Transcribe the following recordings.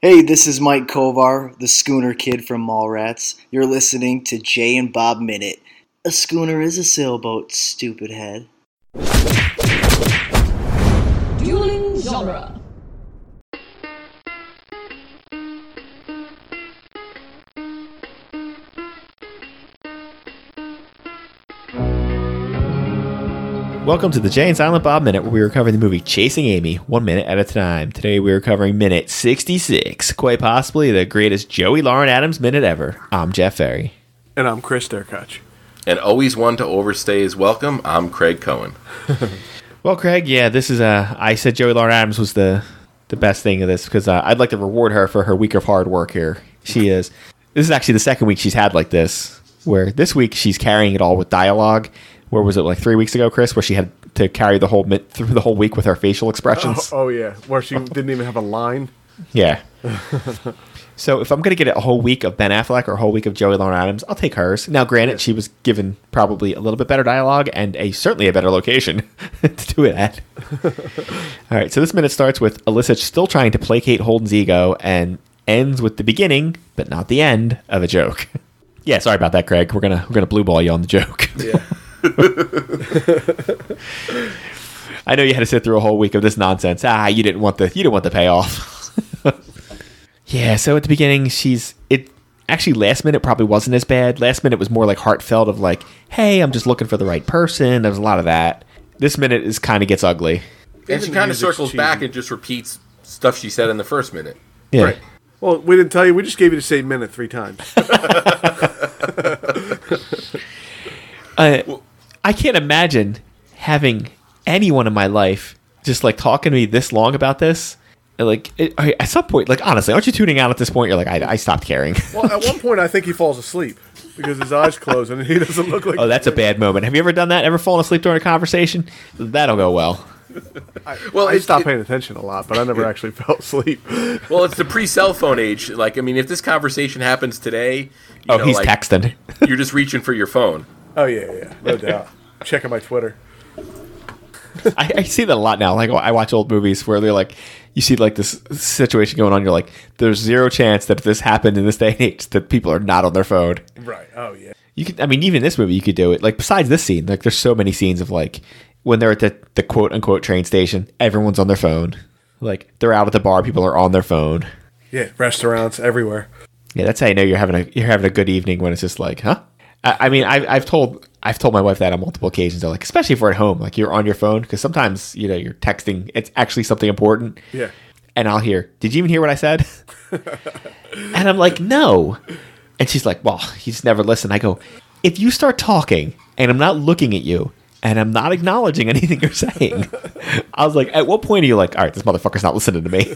Hey, this is Mike Kovar, the schooner kid from Mallrats. You're listening to Jay and Bob Minute. A schooner is a sailboat, stupid head. Dueling genre. Welcome to the Jay and Silent Bob Minute, where we are covering the movie Chasing Amy, one minute at a time. Today we are covering minute 66, quite possibly the greatest Joey Lauren Adams minute ever. I'm Jeff Ferry. And I'm Chris Derkach. And always one to overstay his welcome. I'm Craig Cohen. Well, Craig, yeah, this is uh, I said Joey Lauren Adams was the the best thing of this because uh, I'd like to reward her for her week of hard work here. She is. This is actually the second week she's had like this, where this week she's carrying it all with dialogue. Where was it like three weeks ago, Chris, where she had to carry the whole through the whole week with her facial expressions? Oh, oh, yeah, where she didn't even have a line. Yeah. so if I'm going to get a whole week of Ben Affleck or a whole week of Joey Lauren Adams, I'll take hers. Now, granted, she was given probably a little bit better dialogue and a certainly a better location to do it at. All right, so this minute starts with Alyssa still trying to placate Holden's ego and ends with the beginning, but not the end, of a joke. yeah, sorry about that, Craig. We're gonna we're gonna blue ball you on the joke. Yeah. I know you had to sit through a whole week of this nonsense. Ah, you didn't want the you didn't want the payoff. yeah, so at the beginning she's it actually last minute probably wasn't as bad. Last minute was more like heartfelt of like, "Hey, I'm just looking for the right person." There was a lot of that. This minute is kind of gets ugly. And she kind of circles cheesy. back and just repeats stuff she said in the first minute. Yeah. Right. Well, we didn't tell you. We just gave you the same minute three times. Uh, I can't imagine having anyone in my life just like talking to me this long about this. Like it, at some point, like honestly, aren't you tuning out at this point? You're like, I, I stopped caring. well, at one point, I think he falls asleep because his eyes close and he doesn't look like. oh, that's a bad moment. Have you ever done that? Ever fallen asleep during a conversation? That'll go well. Well, I it- stopped it- paying attention a lot, but I never actually fell asleep. well, it's the pre-cell phone age. Like, I mean, if this conversation happens today, you Oh, know, he's like, texting. You're just reaching for your phone. Oh yeah, yeah, no doubt. Checking my Twitter. I, I see that a lot now. Like I watch old movies where they're like, you see like this situation going on. You're like, there's zero chance that if this happened in this day and age, that people are not on their phone. Right. Oh yeah. You could, I mean, even this movie, you could do it. Like besides this scene, like there's so many scenes of like when they're at the, the quote unquote train station, everyone's on their phone. Like they're out at the bar, people are on their phone. Yeah. Restaurants everywhere. Yeah, that's how you know you're having a you're having a good evening when it's just like, huh? I, I mean, I've I've told I've told my wife that on multiple occasions. Though, like especially if we're at home, like you're on your phone because sometimes you know you're texting. It's actually something important. Yeah. And I'll hear, "Did you even hear what I said?" and I'm like, "No." And she's like, "Well, you just never listen." I go, "If you start talking and I'm not looking at you." And I'm not acknowledging anything you're saying. I was like, at what point are you like, all right, this motherfucker's not listening to me?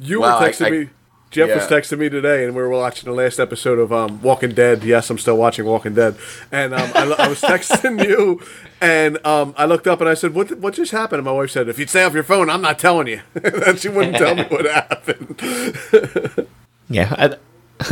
You Wow, were I- texting I- me. Jeff was texting me today, and we were watching the last episode of um, Walking Dead. Yes, I'm still watching Walking Dead, and um, I, I was texting you, and um, I looked up and I said, "What? What just happened?" And my wife said, "If you'd stay off your phone, I'm not telling you." and she wouldn't tell me what happened. Yeah. I,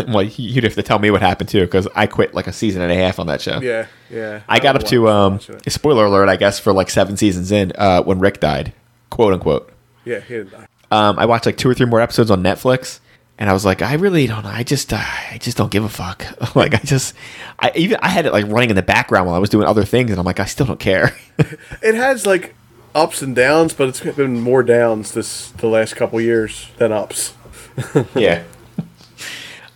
well, you'd have to tell me what happened too, because I quit like a season and a half on that show. Yeah, yeah. I got up to um, spoiler alert, I guess, for like seven seasons in uh, when Rick died, quote unquote. Yeah, he didn't die. Um, I watched like two or three more episodes on Netflix, and I was like, I really don't. I just, uh, I just don't give a fuck. like, I just, I even I had it like running in the background while I was doing other things, and I'm like, I still don't care. It has like ups and downs, but it's been more downs this the last couple years than ups. yeah.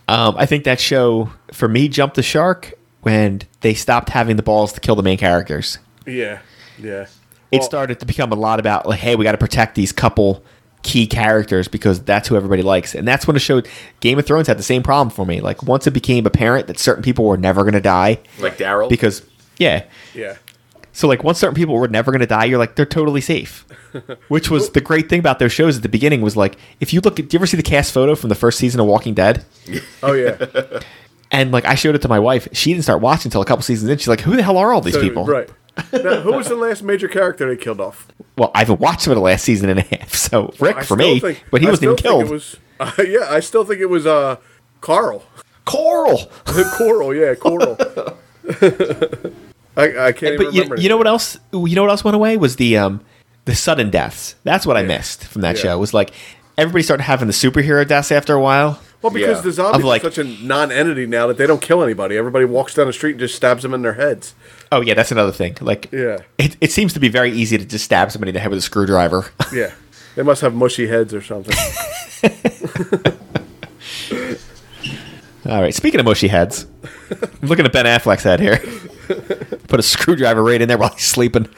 Um, I think that show for me jumped the shark when they stopped having the balls to kill the main characters. Yeah, yeah. it Well, started to become a lot about like, hey, we got to protect these couple key characters because that's who everybody likes, and that's when the show Game of Thrones had the same problem for me. Like once it became apparent that certain people were never going to die, Like Daryl. because yeah, Yeah. so like once certain people were never going to die, you're like they're totally safe. Which was the great thing about those shows at the beginning was like if you look at, do you ever see the cast photo from the first season of Walking Dead? Oh yeah. And like I showed it to my wife, she didn't start watching until a couple seasons in. She's like, "Who the hell are all these So, people?" Right. Now, who was the last major character they killed off? Well, I haven't watched them in the last season and a half. So Rick I for me, think- but he I wasn't even killed. Was, uh, yeah, I still think it was uh, Carl. Coral. Coral, yeah, Coral. I, I can't even But you, remember. you know what else? You know what else went away was the um the sudden deaths. That's what I missed from that Yeah. show. It was like everybody started having the superhero deaths after a while. Well, because Yeah. the zombies Of, like- are such a non-entity now that they don't kill anybody. Everybody walks down the street and just stabs them in their heads. Oh yeah, that's another thing. Like, Yeah. it, it seems to be very easy to just stab somebody in the head with a screwdriver. Yeah, they must have mushy heads or something. All right. Speaking of mushy heads, I'm looking at Ben Affleck's head here. Put a screwdriver right in there while he's sleeping.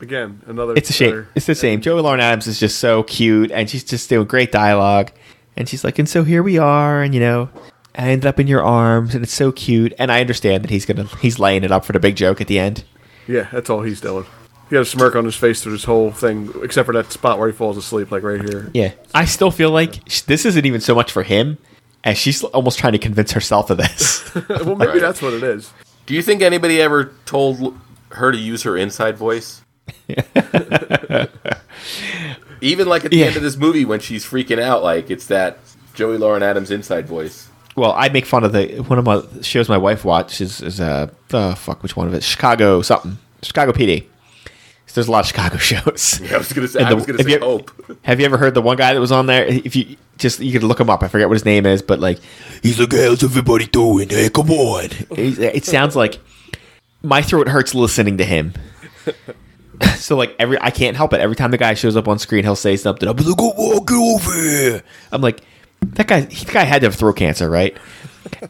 Again, another. It's a shame. better- It's the same. Joey Lauren Adams is just so cute, and she's just doing great dialogue. And she's like, and so here we are, and you know, I ended up in your arms, and it's so cute. And I understand that he's gonna he's laying it up for the big joke at the end. Yeah, that's all he's doing. He got a smirk on his face through this whole thing, except for that spot where he falls asleep, like right here. Yeah, I still feel like sh- this isn't even so much for him, as she's almost trying to convince herself of this. well, maybe Right. that's what it is. Do you think anybody ever told her to use her inside voice? Even like at the Yeah. end of this movie when she's freaking out, like it's that Joey Lauren Adams inside voice. Well, I make fun of the one of my shows my wife watches is uh uh fuck which one of it Chicago something Chicago PD. So there's a lot of Chicago shows. I was gonna say. The- was gonna say you- hope. Have you ever heard the one guy that was on there? If you just you could look him up. I forget what his name is, but like he's like, "Hey, how's everybody doing? Hey, come on." He's- It sounds like my throat hurts listening to him. so like every I can't help it. Every time the guy shows up on screen, he'll say something. I'll be like, "Oh, oh, get over here." I'm like, that guy. He, the guy had to have throat cancer, right?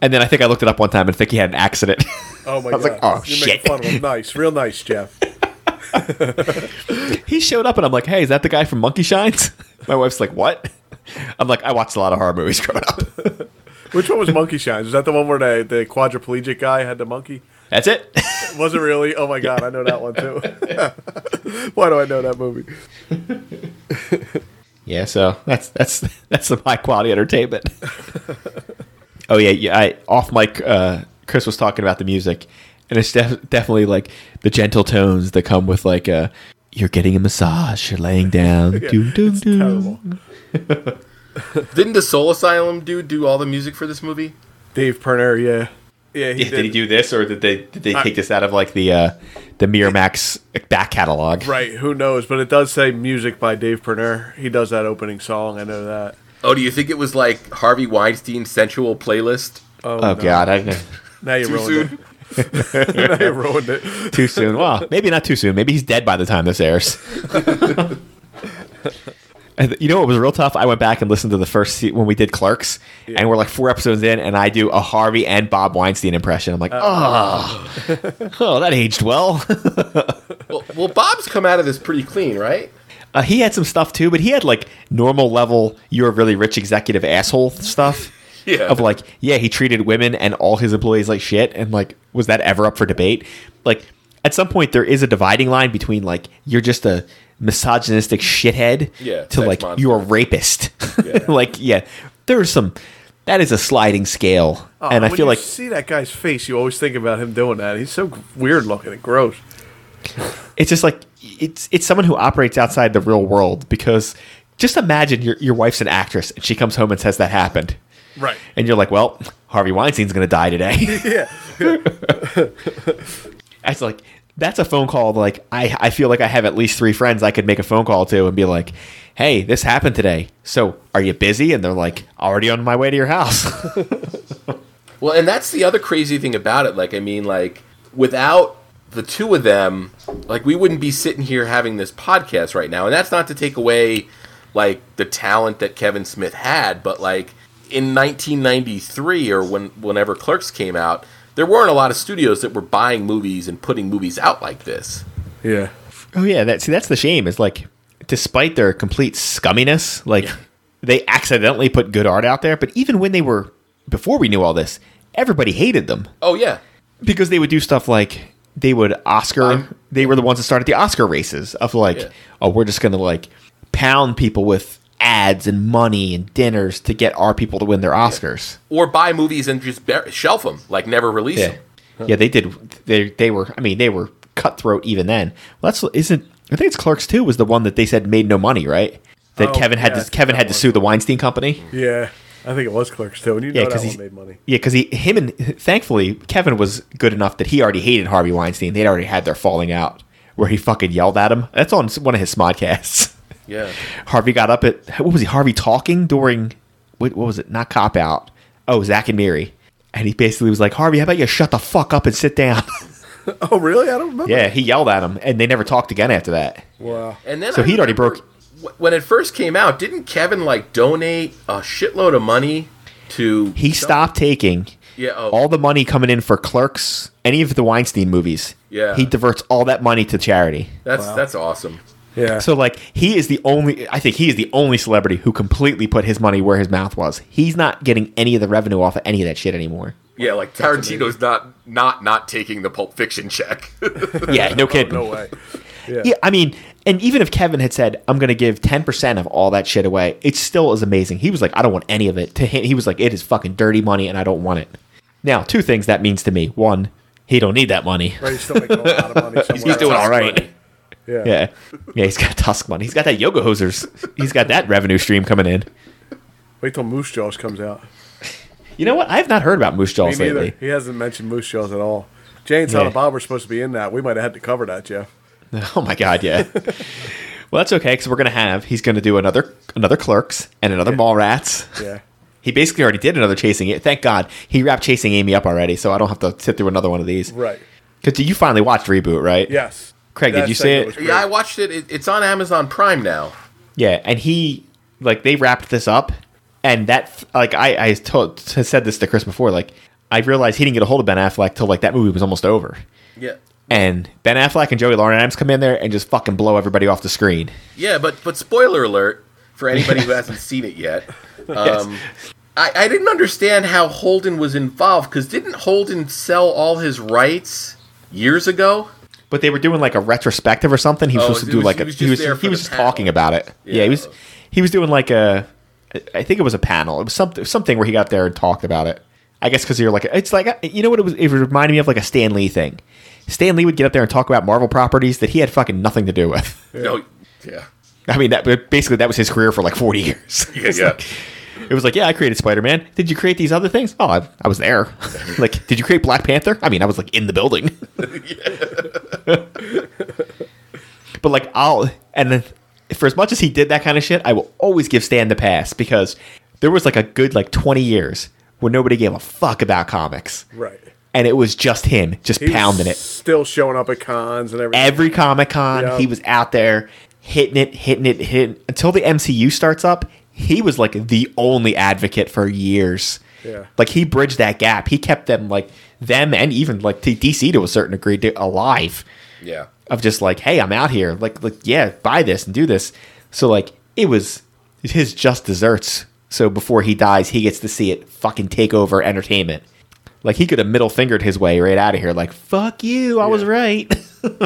And then I think I looked it up one time and think he had an accident. Oh my God. I was god! like, oh, You're shit. making fun of him. Nice, real nice, Jeff. he showed up and I'm like, "Hey, is that the guy from Monkey Shines?" My wife's like, "What?" I'm like, "I watched a lot of horror movies growing up." Which one was Monkey Shines? Is that the one where the, the quadriplegic guy had the monkey? That's it. Was it really? Oh my god, I know that one too. Why do I know that movie? Yeah, so that's that's that's some high quality entertainment. oh yeah, yeah. I, off mic, uh, Chris was talking about the music, and it's def- definitely like the gentle tones that come with like uh, you're getting a massage, you're laying down. doom, doom, it's doom. terrible. Didn't the Soul Asylum dude do all the music for this movie? Dave Pirner, yeah, yeah. He Yeah, did he do this, or did they did they take this out of like the uh, the Miramax back catalog? Right, who knows? But it does say music by Dave Pirner. He does that opening song. I know that. Oh, do you think it was like Harvey Weinstein's sensual playlist? Oh no. God, I Now you Too ruined soon? it. now you ruined it. too soon. Well, maybe not too soon. Maybe he's dead by the time this airs. You know what was real tough? I went back and listened to the first se- when we did Clerks, and we're like four episodes in, and I do a Harvey and Bob Weinstein impression. I'm like, oh, oh, that aged well. Well, well, Bob's come out of this pretty clean, right? uh, he had some stuff too, but he had like normal level, you're a really rich executive asshole stuff. Yeah. Of like, yeah, he treated women and all his employees like shit, and like, was that ever up for debate? Like, at some point, there is a dividing line between like you're just a misogynistic shithead Yeah, to like monster. you're a rapist. Yeah. like, yeah, there's some. That is a sliding scale, oh, and I when feel you like see that guy's face, you always think about him doing that. He's so weird looking and gross. it's just like it's it's someone who operates outside the real world because just imagine your your wife's an actress and she comes home and says that happened. Right. And you're like, well, Harvey Weinstein's going to die today. Yeah. It's like that's a phone call. Like I, I feel like I have at least three friends I could make a phone call to and be like, "Hey, this happened today. So are you busy?" And they're like, "Already on my way to your house." Well, and that's the other crazy thing about it. Like, I mean, like, without the two of them, like, we wouldn't be sitting here having this podcast right now. And that's not to take away, like, the talent that Kevin Smith had, but, like, in 1993 or when whenever Clerks came out, there weren't a lot of studios that were buying movies and putting movies out like this. Yeah. oh yeah, that see that's the shame. Is like, despite their complete scumminess, like they accidentally put good art out there. But even when they were before we knew all this, everybody hated them. Oh yeah, because they would do stuff like they would Oscar. they were the ones that started the Oscar races of like, Yeah. oh, we're just gonna like pound people with ads and money and dinners to get our people to win their Oscars. or buy movies and just bar- shelf them, like never release Yeah, them. yeah, they did. They they were. I mean, they were cutthroat even then. Well, that's isn't. I think it's Clerks Two was the one that they said made no money, right? That Oh, Kevin had yeah, to Kevin had to sue the Weinstein Company. Yeah. I think it was Clerks too, and you know Yeah, that because one he made money. Yeah, because he him and thankfully Kevin was good enough that he already hated Harvey Weinstein. They'd already had their falling out where he fucking yelled at him. That's on one of his smodcasts. Yeah. Harvey got up at what was he? Harvey talking during what, what was it? Not cop out. Oh, Zack and Miri, and he basically was like, Harvey, how about you shut the fuck up and sit down? Oh, really? I don't remember. yeah, he yelled at him, and they never talked again after that. Wow. And then So I he'd already broke- when it first came out. Didn't Kevin like donate a shitload of money to? He stopped taking Yeah. Oh, all the money coming in for Clerks, any of the Weinstein movies. Yeah. he diverts all that money to charity. that's that's awesome. Yeah. So like he is the only I think he is the only celebrity who completely put his money where his mouth was. He's not getting any of the revenue off of any of that shit anymore. Yeah, like Tarantino's not not not taking the Pulp Fiction check. Yeah, no kidding. no way. Yeah. Yeah, I mean, and even if Kevin had said, "I'm going to give 10% of all that shit away," it still is amazing. He was like, "I don't want any of it." To him, he was like, "It is fucking dirty money, and I don't want it." Now, two things that means to me: one, he don't need that money. Right, he's still making a lot of money. He's doing all right. Money. Yeah. Yeah, yeah, he's got Tusk money. He's got that yoga hosers. He's got that revenue stream coming in. Wait till Moose Jaws comes out. You know what? I have not heard about Moose Jaws lately. He hasn't mentioned Moose Jaws at all. And Yeah. Silent Bob were supposed to be in that. We might have had to cover that, Jeff. Oh my god, yeah. well, that's okay because we're gonna have. He's gonna do another another Clerks and another Mallrats. Yeah. He basically already did another Chasing It. Thank God he wrapped Chasing Amy up already, so I don't have to sit through another one of these. Right. Because you finally watched Reboot, right? Yes. Craig, did you see it? Yeah, I watched it. it. It's on Amazon Prime now. Yeah, and he like they wrapped this up, and that like I I told said this to Chris before. Like I realized he didn't get a hold of Ben Affleck till like that movie was almost over, Yeah. and Ben Affleck and Joey Lauren Adams come in there and just fucking blow everybody off the screen. Yeah, but but spoiler alert for anybody who hasn't seen it yet. Um, I, I didn't understand how Holden was involved because didn't Holden sell all his rights years ago? But they were doing like a retrospective or something. He was Oh, supposed to do was- like he a was he was he was just panel. talking about it. Yeah. Yeah. he was he was doing like a I think it was a panel. It was something something where he got there and talked about it. I guess because you're like it's like uh, you know what it was. It reminded me of like a Stan Lee thing. Stan Lee would get up there and talk about Marvel properties that he had fucking nothing to do with. No. Yeah. I mean, that but basically that was his career for like 40 years. Yeah, yeah. like- it was like, yeah, I created Spider Man. Did you create these other things? Oh, I, I was there. like, did you create Black Panther? I mean, I was like in the building. but like, I'll and then for as much as he did that kind of shit, I will always give Stan the pass because there was like a good like 20 years where nobody gave a fuck about comics, Right. and it was just him, just pounding it Still showing up at cons and everything. every Comic Con, Yeah. he was out there hitting it, hitting it, hitting until the MCU starts up. He was like the only advocate for years. Yeah. Like he bridged that gap. He kept them like them and even like DC to a certain degree alive Yeah. of just like, hey, I'm out here. Like, like yeah, buy this and do this. So like it was his just desserts. So before he dies, he gets to see it fucking take over entertainment. Like he could have middle fingered his way right out of here. Like fuck you, I was right.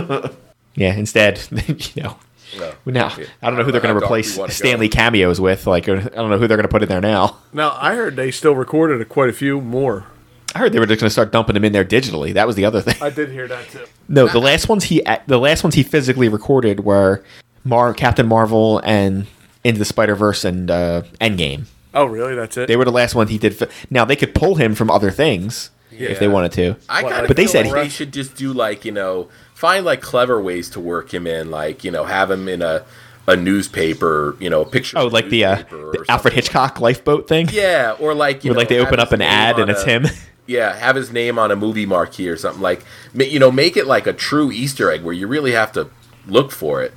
yeah. Instead, you know. No. Now I don't know who they're going to replace wanna go. Stan Lee cameos with. Like I don't know who they're going to put in there now. Now I heard they still recorded quite a few more. I heard they were just going to start dumping them in there digitally. That was the other thing. I did hear that too. No, the last ones he the last ones he physically recorded were Mar Captain Marvel and Into the Spider Verse and uh, Endgame. Oh, really? That's it. They were the last ones he did. fi- Now they could pull him from other things if they wanted to. I Well, kind of but they said like he- they should just do like you know find like clever ways to work him in, like you know have him in a a newspaper, you know, a picture. Oh, like the, uh, the Alfred something like- Hitchcock lifeboat thing. Yeah, or like you Where, know, like, they open up an ad and on it's him. Yeah, have his name on a movie marquee or something like. You know, make it like a true Easter egg where you really have to look for it.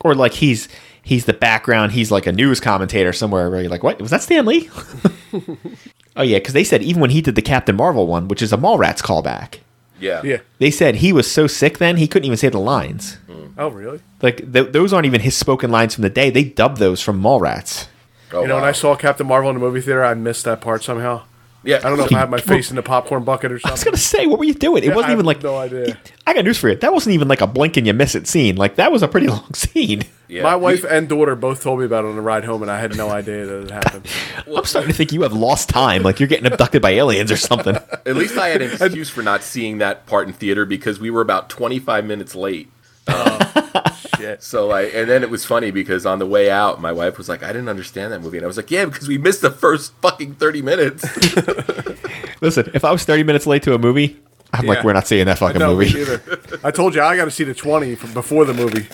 Or like he's he's the background. He's like a news commentator somewhere. Where you're like, what was that Stan Lee? oh yeah, because they said even when he did the Captain Marvel one, which is a Mallrats callback, Yeah, yeah. they said he was so sick then he couldn't even say the lines. Mm. Oh, really? Like th- those aren't even his spoken lines from the day. They dubbed those from Mallrats. Oh, you know, when. I saw Captain Marvel in the movie theater, I missed that part somehow. Yeah, I don't know if I had my face in the popcorn bucket or something. I was gonna say, what were you doing? It Yeah, wasn't I even have like. no idea. I got news for you. That wasn't even like a blink and you miss it scene. Like that was a pretty long scene. Yeah. My wife and daughter both told me about it on the ride home, and I had no idea that it happened. I'm starting to think you have lost time. Like you're getting abducted by aliens or something. At least I had an excuse for not seeing that part in theater because we were about 25 minutes late. Oh, shit. So like, and then it was funny because on the way out, my wife was like, "I didn't understand that movie," and I was like, "Yeah, because we missed the first fucking 30 minutes." Listen, if I was 30 minutes late to a movie, I'm like, we're not seeing that fucking No, movie. I told you I got to see the 20 from before the movie.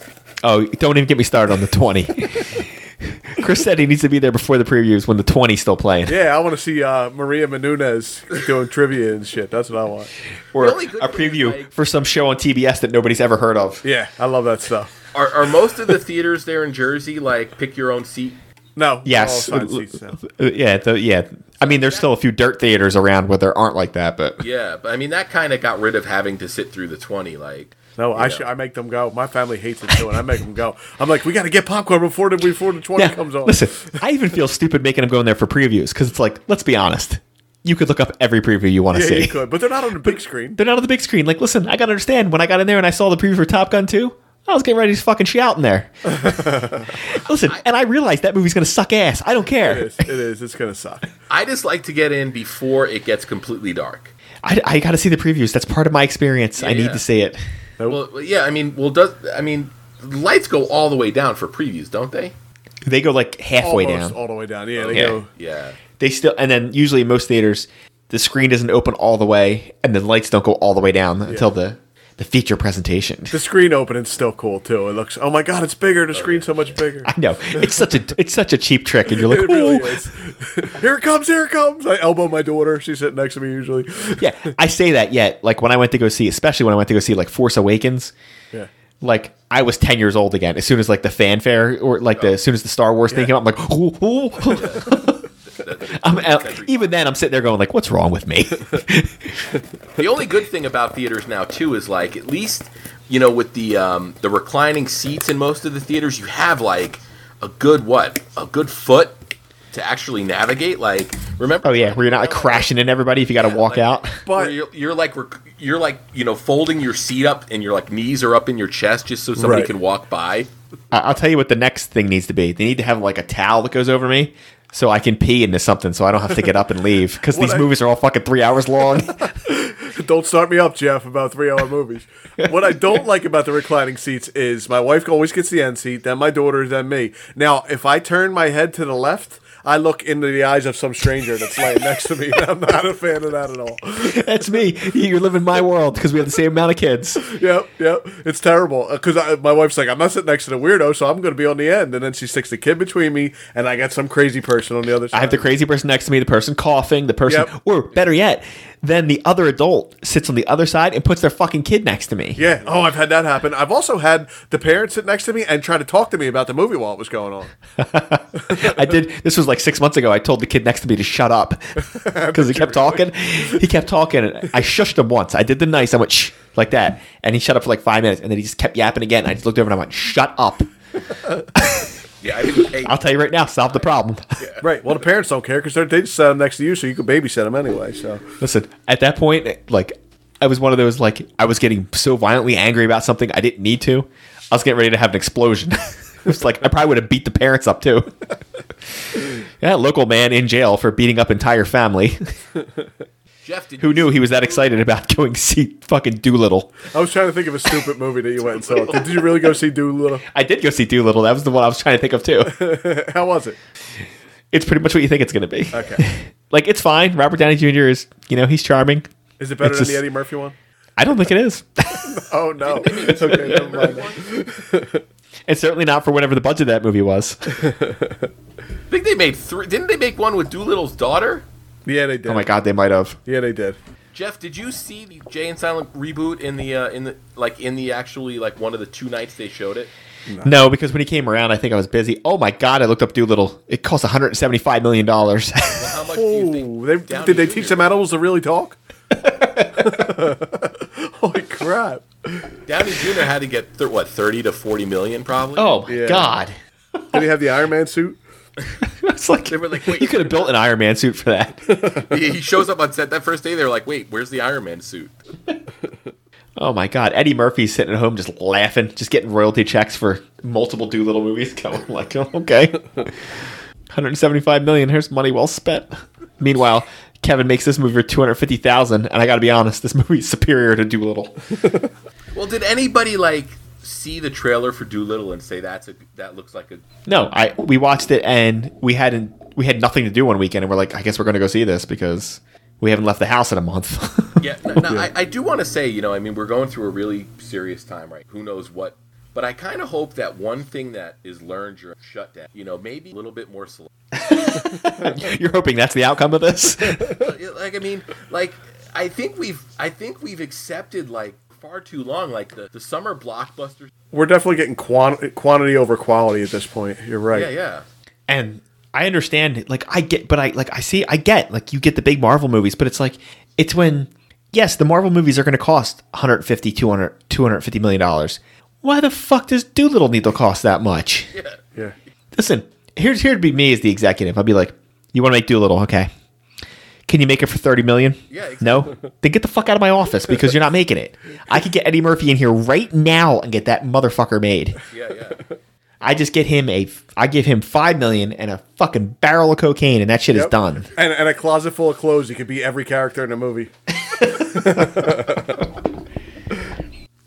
Oh, don't even get me started on the 20. Chris said he needs to be there before the previews when the 20's still playing. Yeah, I want to see uh, Maria Menounos doing trivia and shit. That's what I want. Or The only good a preview like- for some show on TBS that nobody's ever heard of. Yeah, I love that stuff. Are, are most of the theaters there in Jersey like pick your own seat? No, Yes. all seats now. Yeah, the, yeah. I mean, there's still a few dirt theaters around where there aren't like that, but Yeah, but I mean that kind of got rid of having to sit through the twenty. Like, No, I Yeah. should. I make them go. My family hates it too, and I make them go. I'm like, we got to get popcorn before the before the twenty yeah. comes on. Listen, I even feel stupid making them go in there for previews because it's like, let's be honest, you could look up every preview you want to yeah, see. you could, but they're not on the big screen. They're not on the big screen. Like, listen, I gotta understand. When I got in there and I saw the preview for Top Gun 2, I was getting ready to fucking shout in there. listen, and I realized that movie's gonna suck ass. I don't It care. is. It is. It's gonna suck. I just like to get in before it gets completely dark. I, I gotta see the previews. That's part of my experience. I need Yeah. to see it. Well, yeah, I mean, well, does I mean, lights go all the way down for previews, don't they? They go like halfway Almost down. all the way down. Yeah, they Yeah. go. Yeah. They still, and then usually in most theaters, the screen doesn't open all the way, and the lights don't go all the way down until the the feature presentation. The screen opening's still cool too. It looks. Oh my god, it's bigger. The screen's so much bigger. I know it's such a it's such a cheap trick, and you're like, It really here it comes. Here it comes. I elbow my daughter. She's sitting next to me usually. yeah, I say that yet. Like when I went to go see, especially when I went to go see like Force Awakens, Yeah. like I was ten years old again. As soon as like the fanfare or like the oh. as soon as the Star Wars thing came out, I'm like, ooh, ooh. I'm, uh, even then, I'm sitting there going like, "What's wrong with me?" The only good thing about theaters now too is like at least you know with the um, the reclining seats in most of the theaters, you have like a good what a good foot to actually navigate. Like remember? oh yeah, where you're not like crashing in everybody if you got to Yeah, walk like- out. where But you're, you're like rec- you're like you know folding your seat up and your like knees are up in your chest just so somebody Right. can walk by. I'll tell you what the next thing needs to be. They need to have like a towel that goes over me. So I can pee into something, so I don't have to get up and leave. Because these I- movies are all fucking three hours long. don't start me up, Jeff, about three hour movies. what I don't like about the reclining seats is my wife always gets the end seat, then my daughter, then me. Now, if I turn my head to the left, I look into the eyes of some stranger that's laying next to me. I'm not a fan of that at all. That's me. You're living my world because we have the same amount of kids. Yep, yep. It's terrible. Uh, because my wife's like, I'm not sitting next to the weirdo, so I'm going to be on the end. And then she sticks the kid between me, and I got some crazy person on the other side. I have the crazy person next to me, the person coughing, the person, Yep. or better yet, then the other adult sits on the other side and puts their fucking kid next to me. Yeah. Oh, I've had that happen. I've also had the parents sit next to me and try to talk to me about the movie while it was going on. I did. This was like six months ago. I told the kid next to me to shut up because he kept talking. He kept talking, and I shushed him once. I did the nice. I went shh like that, and he shut up for like five minutes, and then he just kept yapping again. I just looked over and I went, "Shut up." Yeah, I didn't pay. I'll tell you right now, solve the problem. Right. Well, the parents don't care because they just set them next to you, so you can babysit them anyway. So Listen, at that point, like I was one of those like I was getting so violently angry about something I didn't need to. I was getting ready to have an explosion. it was like I probably would have beat the parents up too. yeah, local man in jail for beating up entire family. Jeff, did Who you knew he was that excited about going see fucking Dolittle? I was trying to think of a stupid movie that you went and saw. Did you really go see Dolittle? I did go see Dolittle. That was the one I was trying to think of too. How was it? It's pretty much what you think it's going to be. Okay. Like it's fine. Robert Downey Jr. is, you know, he's charming. Is it better It's than just- the Eddie Murphy one? I don't think it is. Oh no. It's okay, never mind. it's certainly not for whatever the budget of that movie was. I think they made three. Didn't they make one with Dolittle's daughter? Yeah, they did. Oh my god, they might have. Yeah, they did. Jeff, did you see the Jay and Silent reboot in the uh, in the like in the actually like one of the two nights they showed it? No, because when he came around, I think I was busy. Oh my god, I looked up Dolittle. It cost 175 million dollars. Well, how much do you Oh, think? they, did they Jr. teach them animals to really talk? Holy crap! Downey Jr. had to get th- what thirty to forty million probably. oh my Yeah. god. Did he have the Iron Man suit? It's like, They were like, wait, you could have built an Iron Man suit for that. he he shows up on set that first day. They're like, wait, where's the Iron Man suit? Oh my god, Eddie Murphy's sitting at home just laughing, just getting royalty checks for multiple Dolittle movies. Going like, oh, okay, 175 million. Here's money well spent. Meanwhile, Kevin makes this movie for 250,000, and I got to be honest, this movie's superior to Dolittle. Well, did anybody like see the trailer for Dolittle and say that's a that looks like a No, I we watched it and we hadn't we had nothing to do one weekend, and we're like, I guess we're going to go see this because we haven't left the house in a month. yeah? No, no, I, I do want to say, you know, I mean, we're going through a really serious time, right? Who knows what But I kind of hope that one thing that is learned during shutdown, you know, maybe a little bit more select. You're hoping that's the outcome of this? like I mean, like I think we've I think we've accepted like far too long like the, the summer blockbusters. We're definitely getting quant- quantity over quality at this point. You're right. Yeah, yeah. and I understand like I get but I like I see I get like you get the big Marvel movies but it's like it's when yes the Marvel movies are going to cost 150 200 250 million dollars why the fuck does Dolittle need to cost that much Yeah. Yeah. listen here's here to be me as the executive I'd be like you want to make Dolittle okay can you make it for 30 million Yeah, exactly. no then get the fuck out of my office because you're not making it I could get Eddie Murphy in here right now and get that motherfucker made Yeah, yeah. I just get him a, I give him five million and a fucking barrel of cocaine, and that shit is done. And, and a closet full of clothes. He could be every character in a movie.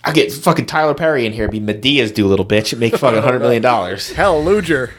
I get fucking Tyler Perry in here, be Madea's do little bitch, and make fucking hundred million dollars. Hell, Luger.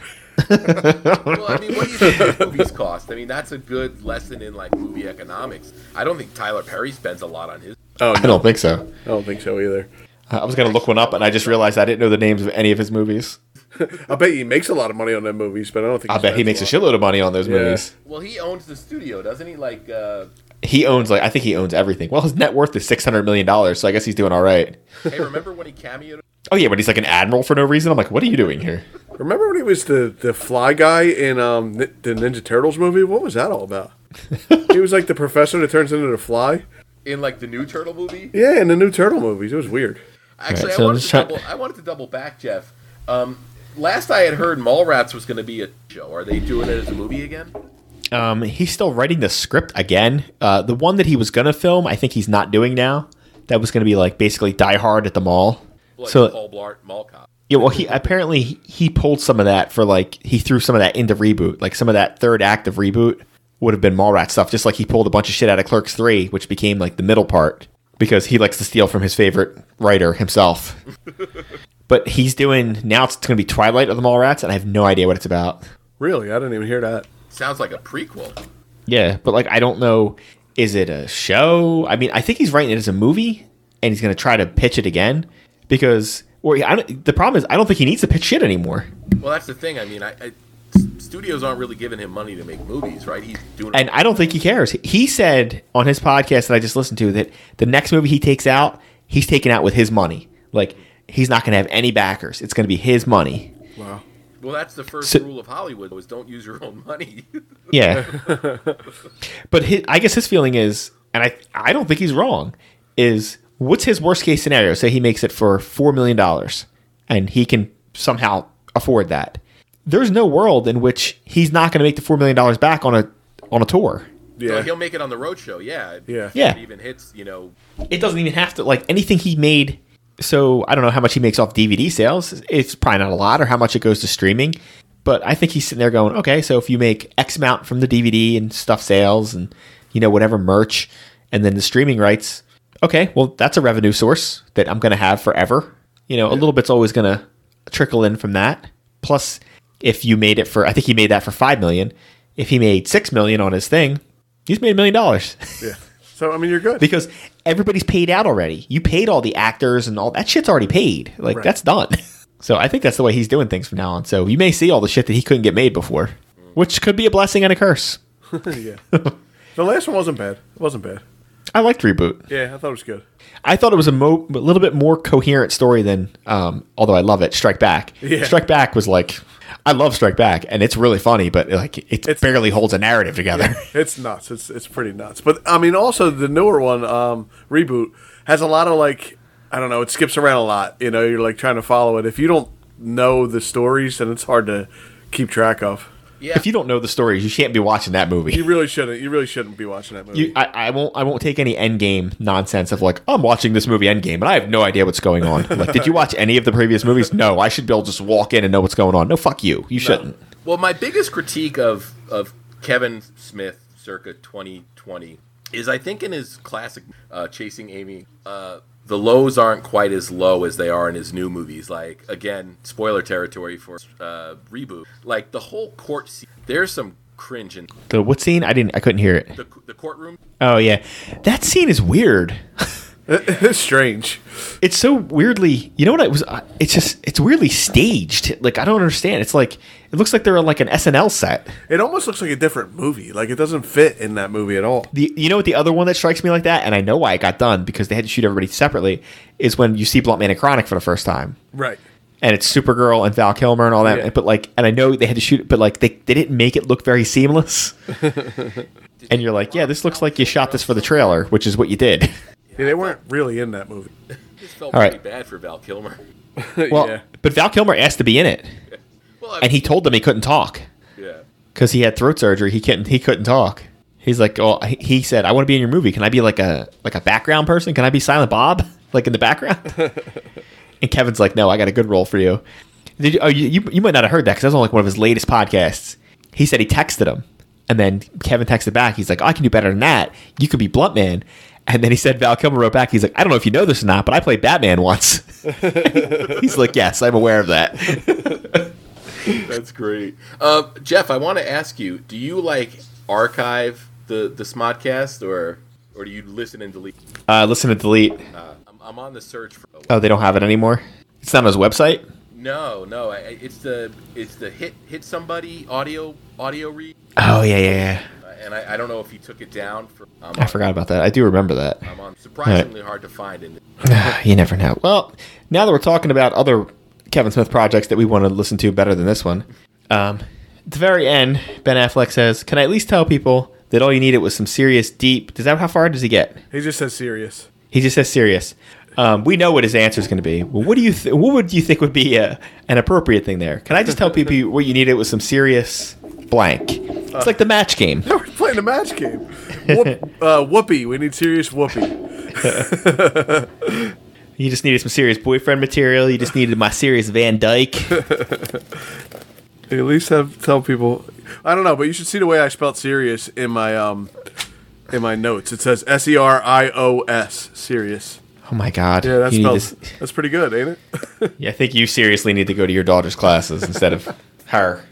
Well, I mean, what do you think movies cost? I mean, that's a good lesson in like movie economics. I don't think Tyler Perry spends a lot on his. Oh, I don't think so. I don't think so either. I was gonna look one up, and I just realized I didn't know the names of any of his movies. I bet he makes a lot of money on them movies, but I don't think. I bet he makes a shitload of money on those Yeah. movies. Well, he owns the studio, doesn't he? Like, uh, He owns like I think he owns everything. Well, his net worth is six hundred million dollars, so I guess he's doing all right. hey, remember when he cameoed? Oh yeah, but he's like an admiral for no reason. I'm like, what are you doing here? Remember when he was the, the fly guy in um the Ninja Turtles movie? What was that all about? he was like the professor that turns into the fly. in like the new Turtle movie. Yeah, in the new Turtle movies, it was weird. Actually, Alright, so I wanted to try- double. I wanted to double back, Jeff. Um, last I had heard, Mallrats was going to be a show. Are they doing it as a movie again? Um, he's still writing the script again. Uh, the one that he was gonna film, I think he's not doing now. That was gonna be like basically Die Hard at the mall. Like so Paul Blart Mall Cop. yeah, well, he apparently he- he pulled some of that for like he threw some of that into reboot. Like some of that third act of reboot would have been Mallrat stuff. Just like he pulled a bunch of shit out of Clerks three, which became like the middle part because he likes to steal from his favorite writer himself. but he's doing now. It's gonna be Twilight of the Mallrats, and I have no idea what it's about. Really, I didn't even hear that. Sounds like a prequel. Yeah, but like I don't know, is it a show? I mean, I think he's writing it as a movie, and he's going to try to pitch it again because, or I don't, the problem is I don't think he needs to pitch shit anymore. Well, that's the thing. I mean, I, I studios aren't really giving him money to make movies, right? He's doing. And I don't think he cares. He said on his podcast that I just listened to that the next movie he takes out, he's taking out with his money. Like he's not going to have any backers. It's going to be his money. Wow. well, that's the first So- rule of Hollywood: is don't use your own money. Yeah. but his, I guess his feeling is, and I I don't think he's wrong. Is what's his worst case scenario? Say he makes it for four million dollars, and he can somehow afford that. There's no world in which he's not going to make the four million dollars back on a on a tour. So Yeah. he'll make it on the road show. Yeah. Yeah. Yeah. It even hits. You know. It doesn't even have to like anything he made. So I don't know how much he makes off DVD sales. It's probably not a lot, or how much it goes to streaming. But I think he's sitting there going, okay, so if you make X amount from the DVD and stuff sales, and you know whatever merch, and then the streaming rights, okay, well that's a revenue source that I'm going to have forever. You know, a little bit's always going to trickle in from that. Plus, if you made it for, I think he made that for five million. If he made six million on his thing, he's made a million dollars. Yeah. So I mean, you're good. because everybody's paid out already. You paid all the actors and all that shit's already paid. Like Right. that's done. So I think that's the way he's doing things from now on. So you may see all the shit that he couldn't get made before, which could be a blessing and a curse. yeah. The last one wasn't bad. It wasn't bad. I liked reboot. Yeah, I thought it was good. I thought it was a, mo- a little bit more coherent story than, um, although I love it, Strike Back. Yeah. Strike Back was like, I love Strike Back, and it's really funny, but like it It's- barely holds a narrative together. It's nuts. It's it's pretty nuts. But I mean, also the newer one, um, reboot, has a lot of like I don't know. It skips around a lot. You know, you're like trying to follow it. If you don't know the stories, then it's hard to keep track of. Yeah. If you don't know the stories, you can't be watching that movie. You really shouldn't. You really shouldn't be watching that movie. You, I, I won't. I won't take any Endgame nonsense of like I'm watching this movie Endgame, but I have no idea what's going on. Like, did you watch any of the previous movies? No, I should be able to just walk in and know what's going on. No, fuck you. You shouldn't. Well, my biggest critique of of Kevin Smith, circa 2020, is I think in his classic uh, Chasing Amy, uh, the lows aren't quite as low as they are in his new movies. Like again, spoiler territory for uh, reboot. Like the whole court scene, there's some cringe in The what scene? I didn't. I couldn't hear it. the the courtroom. Oh yeah, that scene is weird. it's strange. It's so weirdly, you know what? It was. It's just, it's weirdly staged. Like I don't understand. It's like it looks like they're on like an SNL set. It almost looks like a different movie. Like it doesn't fit in that movie at all. The you know what the other one that strikes me like that, and I know why it got done because they had to shoot everybody separately. Is when you see Blunt Man and Chronic for the first time. Right. and it's Supergirl and Val Kilmer and all that. Yeah. But like, and I know they had to shoot it, but like they, they didn't make it look very seamless. and you're like, yeah, this looks like you shot this for the trailer, which is what you did. Yeah, they weren't really in that movie. This felt All pretty right. bad for Val Kilmer. Well, yeah. but Val Kilmer asked to be in it, Well, I and he told them he couldn't talk yeah. because he had throat surgery. He couldn't he couldn't talk. He's like, oh, he- he said, I want to be in your movie. Can I be like a like a background person? Can I be Silent Bob, like in the background? and Kevin's like, no, I got a good role for you. Did you? Oh, you, you, you might not have heard that because that's on like one of his latest podcasts. He said he texted him, and then Kevin texted back. He's like, oh, I can do better than that. You could be Blunt Man. And then he said, Val Kilmer wrote back. He's like, I don't know if you know this or not, but I played Batman once. he's like, yes, I'm aware of that. That's great. Uh, Jeff, I want to ask you: Do you like archive the the Smodcast, or or do you listen and delete? Uh, listen to delete. Uh, I'm, I'm on the search for. Oh, they don't have it anymore. It's not on his website. No, no, it's the it's the hit hit somebody audio audio read, Oh yeah, yeah, yeah. Uh, and I, I don't know if he took it down. For I'm I forgot about that. I do remember that. I'm on surprisingly hard to find in. you never know. Well, now that we're talking about other Kevin Smith projects that we want to listen to better than this one, um, at the very end, Ben Affleck says, "Can I at least tell people that all you needed was some serious, deep?" Does that how far does he get? He just says serious. He just says serious. Um, we know what his answer is going to be. Well, what do you th- what would you think would be a, an appropriate thing there? Can I just tell people what you needed was some serious blank? It's like the match game. We're playing a match game. Whoop, uh, whoopee. We need serious whoopee. You just needed some serious boyfriend material. You just needed my serious Van Dyke. At least have tell people. I don't know, but you should see the way I spelled serious in my um in my notes. It says S E R I O S. Serious. Oh my god! Yeah, that spells. That's pretty good, ain't it? Yeah, I think you seriously need to go to your daughter's classes instead of her.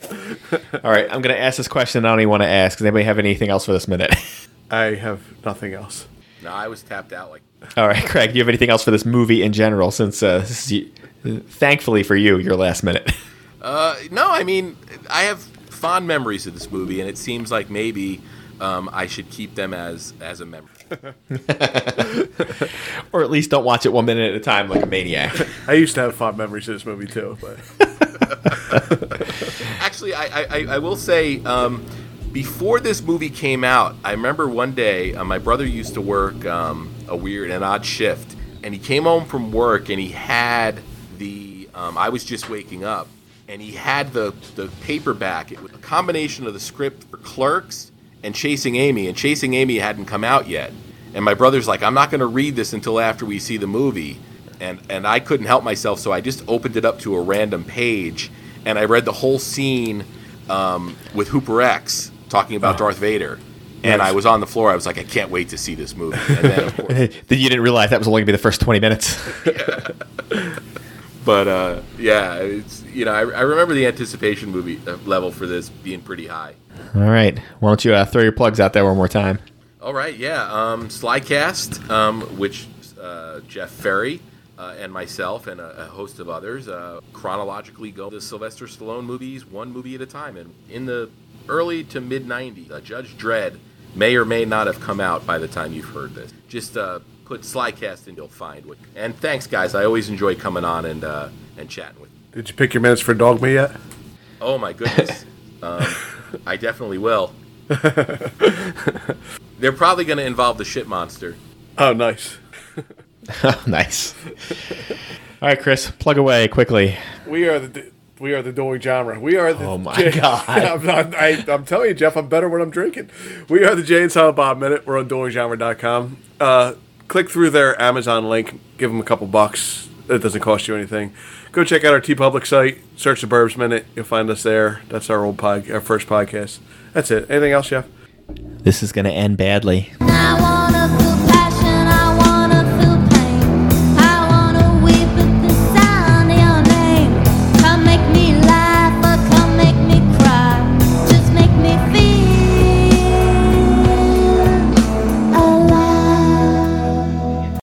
All right, I'm going to ask this question I don't even want to ask. Does anybody have anything else for this minute? I have nothing else. No, I was tapped out. Like All right, Craig, do you have anything else for this movie in general? Since uh, this is, thankfully for you, your last minute. Uh, no, I mean, I have fond memories of this movie, and it seems like maybe um, I should keep them as as a memory. or at least don't watch it one minute at a time like a maniac. I used to have fond memories of this movie too, but Actually, I, I, I- will say, um, before this movie came out, I remember one day uh, my brother used to work um, a weird and odd shift, and he came home from work and he had the. Um, I was just waking up, and he had the the paperback. It was a combination of the script for Clerks and Chasing Amy, and Chasing Amy hadn't come out yet. And my brother's like, I'm not going to read this until after we see the movie. And, and I couldn't help myself, so I just opened it up to a random page and I read the whole scene um, with Hooper X talking about Darth Vader. And Nice. I was on the floor. I was like, I can't wait to see this movie. And then, of course, then you didn't realize that was only going to be the first 20 minutes. but uh, yeah, it's you know, I, I remember the anticipation movie uh, level for this being pretty high. All right, why don't you uh, throw your plugs out there one more time? All right, yeah. Um, Slycast, um, which uh, Jeff Ferry uh, and myself and a, a host of others uh, chronologically go the Sylvester Stallone movies one movie at a time. And in the early to mid 90s, uh, Judge Dredd may or may not have come out by the time you've heard this. Just uh, put Slycast and you'll find what. And thanks, guys. I always enjoy coming on and, uh, and chatting with you. did you pick your minutes for Dogma yet? Oh, my goodness. um, I definitely will. They're probably going to involve the shit monster. Oh, nice. nice. All right, Chris, plug away quickly. We are the we are the doing genre. We are the. Oh my Jay- God. I'm, not, I, I'm telling you, Jeff, I'm better when I'm drinking. We are the Jay and Silent Bob Minute. We're on doinggenre.com. Uh, click through their Amazon link. Give them a couple bucks. It doesn't cost you anything. Go check out our TeePublic site. Search the Burbs Minute. You'll find us there. That's our old pod, our first podcast. That's it. Anything else, Jeff? This is going to end badly. I want